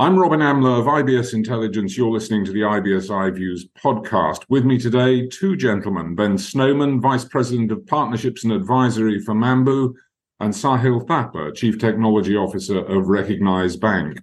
I'm Robin Amlôt of IBS Intelligence. You're listening to the IBS iViews podcast. With me today, two gentlemen Ben Snowman, Vice President of Partnerships and Advisory for Mambu, and Sahil Thapa, Chief Technology Officer of Recognise Bank.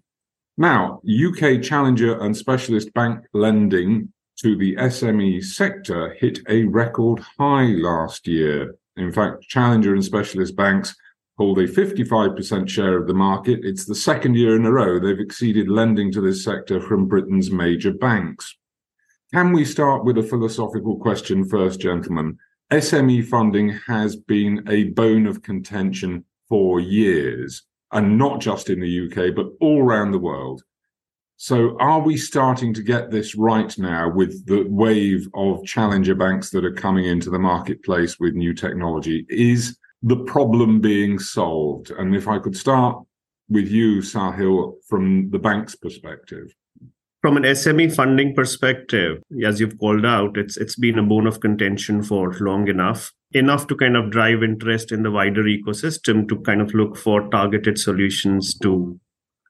Now, UK challenger and specialist bank lending to the SME sector hit a record high last year. In fact, challenger and specialist banks hold a 55% share of the market. It's the second year in a row they've exceeded lending to this sector from Britain's major banks. Can we start with a philosophical question first, gentlemen? SME funding has been a bone of contention for years, and not just in the UK, but all around the world. So, are we starting to get this right now with the wave of challenger banks that are coming into the marketplace with new technology? Is the problem being solved? And if I could start with you, Sahil, from the bank's perspective. From an SME funding perspective, as you've called out, it's it's been a bone of contention for long enough, enough to kind of drive interest in the wider ecosystem to kind of look for targeted solutions to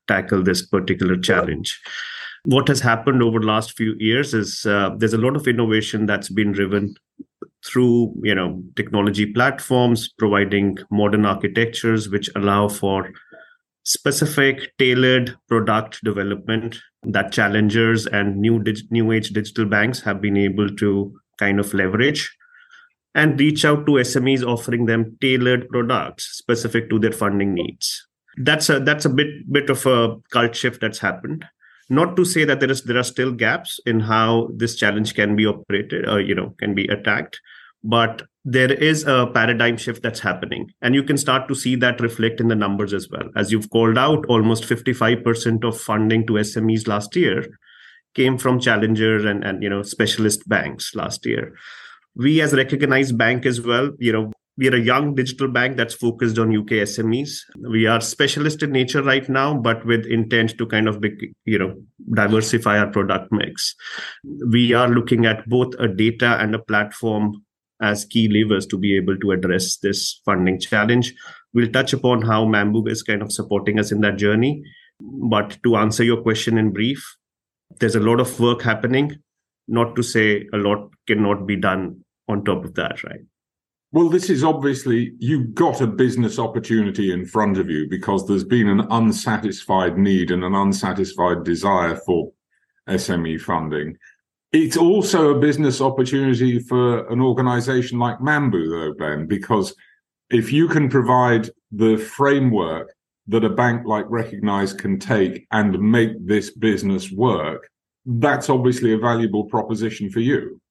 tackle this particular challenge. What has happened over the last few years is uh, there's a lot of innovation that's been driven through you know technology platforms providing modern architectures which allow for specific tailored product development that challengers and new dig- new age digital banks have been able to kind of leverage and reach out to SMEs offering them tailored products specific to their funding needs. That's a that's a bit bit of a cult shift that's happened. Not to say that there is there are still gaps in how this challenge can be operated or you know can be attacked but there is a paradigm shift that's happening and you can start to see that reflect in the numbers as well as you've called out almost 55% of funding to smes last year came from challengers and, and you know specialist banks last year we as a Recognise bank as well you know we are a young digital bank that's focused on UK SMEs. We are specialist in nature right now, but with intent to kind of, you know, diversify our product mix. We are looking at both a data and a platform as key levers to be able to address this funding challenge. We'll touch upon how Mambu is kind of supporting us in that journey. But to answer your question in brief, there's a lot of work happening. Not to say a lot cannot be done on top of that, right? Well, this is obviously you've got a business opportunity in front of you because there's been an unsatisfied need and an unsatisfied desire for SME funding. It's also a business opportunity for an organization like Mambu, though, Ben, because if you can provide the framework that a bank like Recognise can take and make this business work, that's obviously a valuable proposition for you.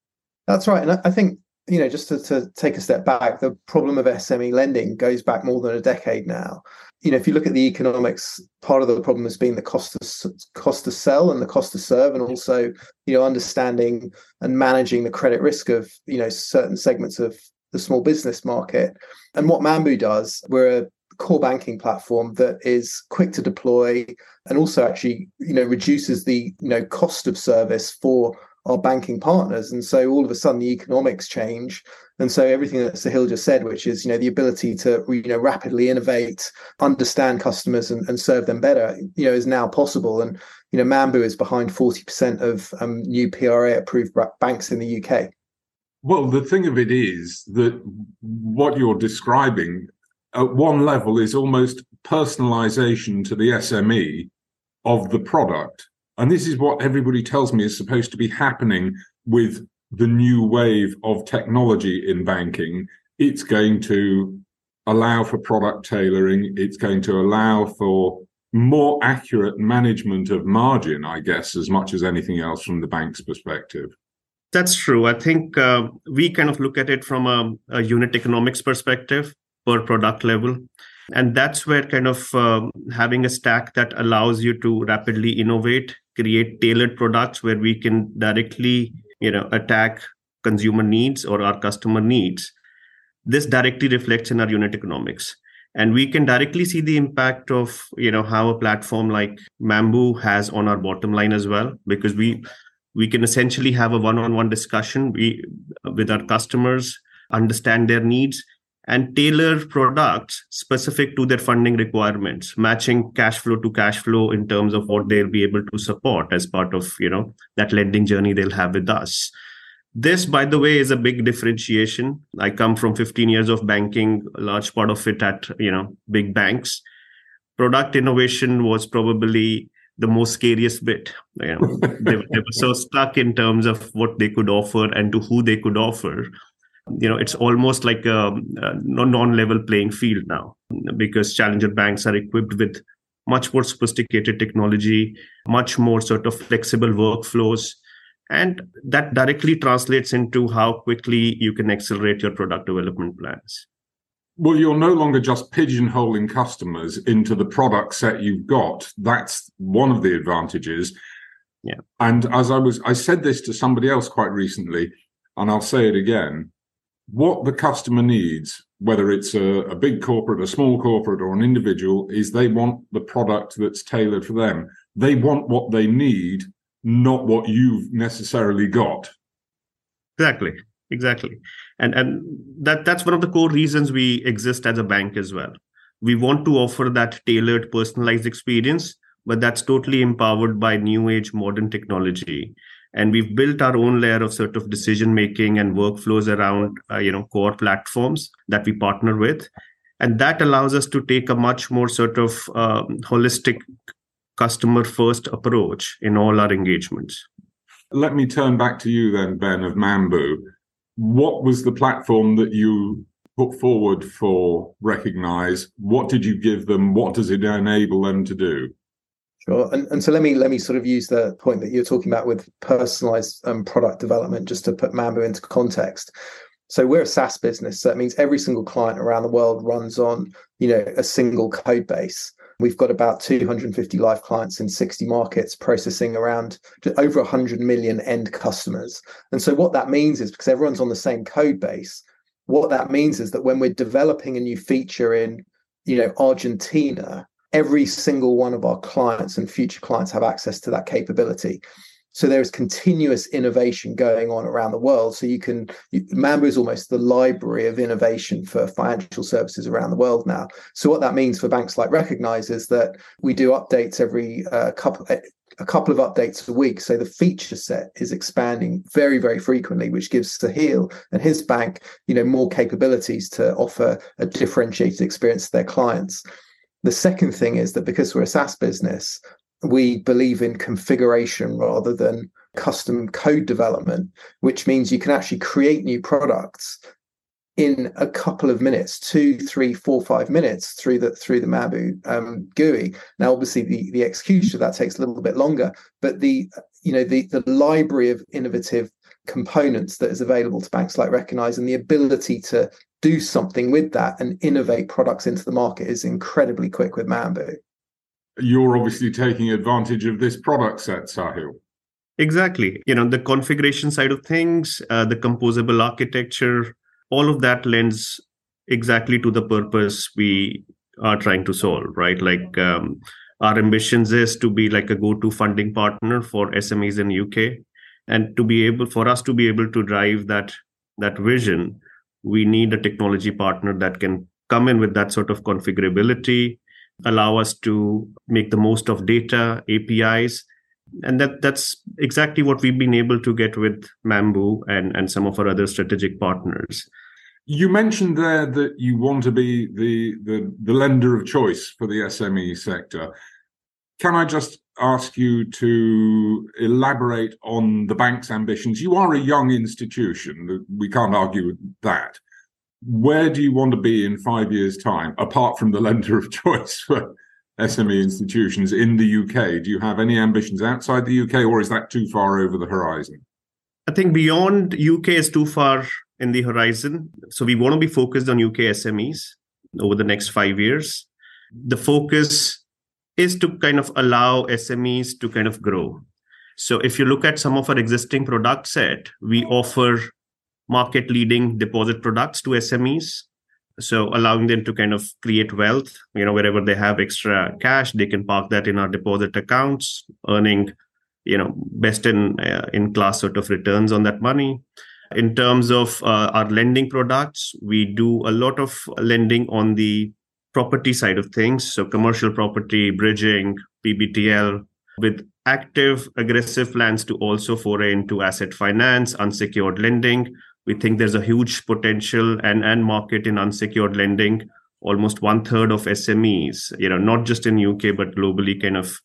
That's right. And I think you know, just to, to, take a step back, the problem of SME lending goes back more than a decade now. You know, if you look at the economics, part of the problem has been the cost to cost to sell and the cost to serve, and also you know understanding and managing the credit risk of you know certain segments of the small business market. And what Mambu does, we're a core banking platform that is quick to deploy and also actually you know reduces the you know cost of service for our banking partners. And so all of a sudden the economics change. And so everything that Sahil just said, which is, you know, the ability to, you know, rapidly innovate, understand customers and, and serve them better, you know, is now possible. And, you know, Mambu is behind 40% of um, new PRA approved banks in the UK. Well, the thing of it is that what you're describing at one level is almost personalization to the SME of the product and this is what everybody tells me is supposed to be happening with the new wave of technology in banking. It's going to allow for product tailoring. It's going to allow for more accurate management of margin, I guess, as much as anything else from the bank's perspective. That's true. I think uh, we kind of look at it from a, a unit economics perspective per product level and that's where kind of um, having a stack that allows you to rapidly innovate create tailored products where we can directly you know attack consumer needs or our customer needs. This directly reflects in our unit economics. And we can directly see the impact of you know how a platform like mambu has on our bottom line as well because we we can essentially have a one-on-one discussion we, with our customers understand their needs and tailor products specific to their funding requirements matching cash flow to cash flow in terms of what they'll be able to support as part of you know that lending journey they'll have with us. This by the way is a big differentiation. I come from 15 years of banking a large part of it at you know big banks. Product innovation was probably the most scariest bit you know. They, they were so stuck in terms of what they could offer and to who they could offer you know it's almost like a, a non-level playing field now because challenger banks are equipped with much more sophisticated technology much more sort of flexible workflows and that directly translates into how quickly you can accelerate your product development plans. Well you're no longer just pigeonholing customers into the product set you've got. That's one of the advantages. Yeah. And as i was i said this to somebody else quite recently and i'll say it again what the customer needs, whether it's a, a, big corporate, a small corporate, or an individual, is they want the product that's tailored for them. They want what they need, not what you've necessarily got. Exactly. Exactly. And and that that's one of the core reasons we exist as a bank as well. We want to offer that tailored personalized experience, but that's totally empowered by new age modern technology and we've built our own layer of sort of decision making and workflows around uh, you know core platforms that we partner with. And that allows us to take a much more sort of um, holistic customer first approach in all our engagements. Let me turn back to you then ben of mambu. What was the platform that you put forward for Recognise? What did you give them? What does it enable them to do Sure. And, and so let me let me sort of use the point that you're talking about with personalized um, product development just to put Mambu into context. So we're a SaaS business. So that means every single client around the world runs on, you know, a single code base. We've got about 250 live clients in 60 markets, processing around over 100 million end customers. And so what that means is because everyone's on the same code base, what that means is that when we're developing a new feature in, you know, Argentina, every single one of our clients and future clients have access to that capability. So there is continuous innovation going on around the world. So you can Mambu is almost the library of innovation for financial services around the world now. So what that means for banks like Recognise is that we do updates every uh, couple a couple of updates a week. So the feature set is expanding very, very frequently, which gives Sahil and his bank, you know, more capabilities to offer a differentiated experience to their clients. The second thing is that because we're a SaaS business, we believe in configuration rather than custom code development, which means you can actually create new products in a couple of minutes, two, three, four, five minutes through the through the Mambu um, GUI. Now, obviously, the the execution of that takes a little bit longer, but the you know the the library of innovative components that is available to banks like Recognise and the ability to do something with that and innovate products into the market is incredibly quick with Mambu. You're obviously taking advantage of this product set, Sahil. Exactly. You know, the configuration side of things, uh, the composable architecture, all of that lends exactly to the purpose we are trying to solve, right? Like um, our ambitions is to be like a go-to funding partner for SMEs in UK, and to be able for us to be able to drive that that vision we need a technology partner that can come in with that sort of configurability allow us to make the most of data apis and that that's exactly what we've been able to get with mambu and and some of our other strategic partners. You mentioned there that you want to be the the, the lender of choice for the sme sector can i just ask you to elaborate on the bank's ambitions. You are a young institution. We can't argue with that. Where do you want to be in five years' time, apart from the lender of choice for SME institutions in the UK? Do you have any ambitions outside the UK, or is that too far over the horizon? I think beyond UK is too far in the horizon. So we want to be focused on UK SMEs over the next five years. The focus is to kind of allow SMEs to kind of grow. So if you look at some of our existing product set, we offer market leading deposit products to SMEs. So allowing them to kind of create wealth, you know, wherever they have extra cash, they can park that in our deposit accounts, earning, you know, best in uh, in class sort of returns on that money. In terms of uh, our lending products, we do a lot of lending on the property side of things. So, commercial property, bridging, PBTL, with active, aggressive plans to also foray into asset finance, unsecured lending. We think there's a huge potential and, and market in unsecured lending. Almost one third of SMEs, you know, not just in UK but globally, kind of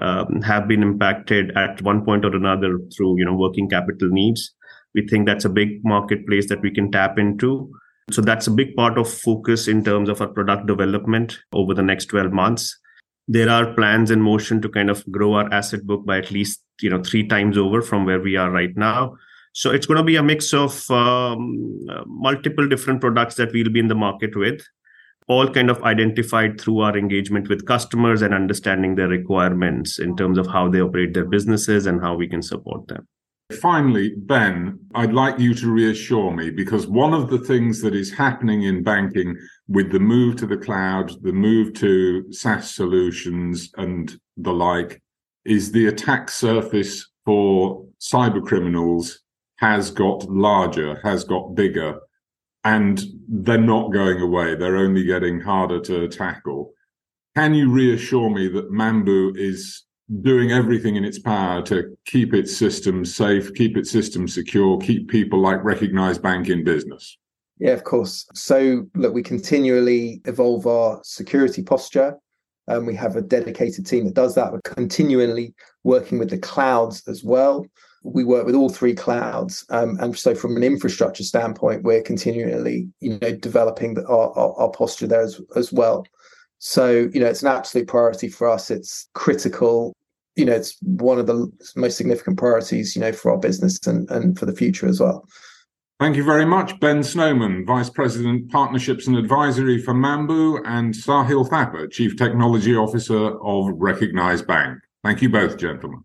um, have been impacted at one point or another through you know working capital needs. We think that's a big marketplace that we can tap into. So that's a big part of focus in terms of our product development over the next 12 months. There are plans in motion to kind of grow our asset book by at least you know three times over from where we are right now. So it's going to be a mix of um, uh, multiple different products that we'll be in the market with all kind of identified through our engagement with customers and understanding their requirements in terms of how they operate their businesses and how we can support them Finally, Ben, I'd like you to reassure me because one of the things that is happening in banking with the move to the cloud, the move to SaaS solutions and the like, is the attack surface for cyber criminals has got larger, has got bigger, and they're not going away. They're only getting harder to tackle. Can you reassure me that Mambu is doing everything in its power to keep its systems safe, keep its systems secure, keep people like Recognise bank in business? Yeah, of course. So, look, we continually evolve our security posture. Um, we have a dedicated team that does that. We're continually working with the clouds as well. We work with all three clouds, um, and so from an infrastructure standpoint, we're continually, you know, developing the, our, our, our posture there as, as well. So, you know, it's an absolute priority for us. It's critical you know it's one of the most significant priorities you know for our business and, and for the future as well Thank you very much, Ben Snowman, Vice President, Partnerships and Advisory for Mambu, and Sahil Thapa, Chief Technology Officer of Recognise Bank. Thank you both, gentlemen.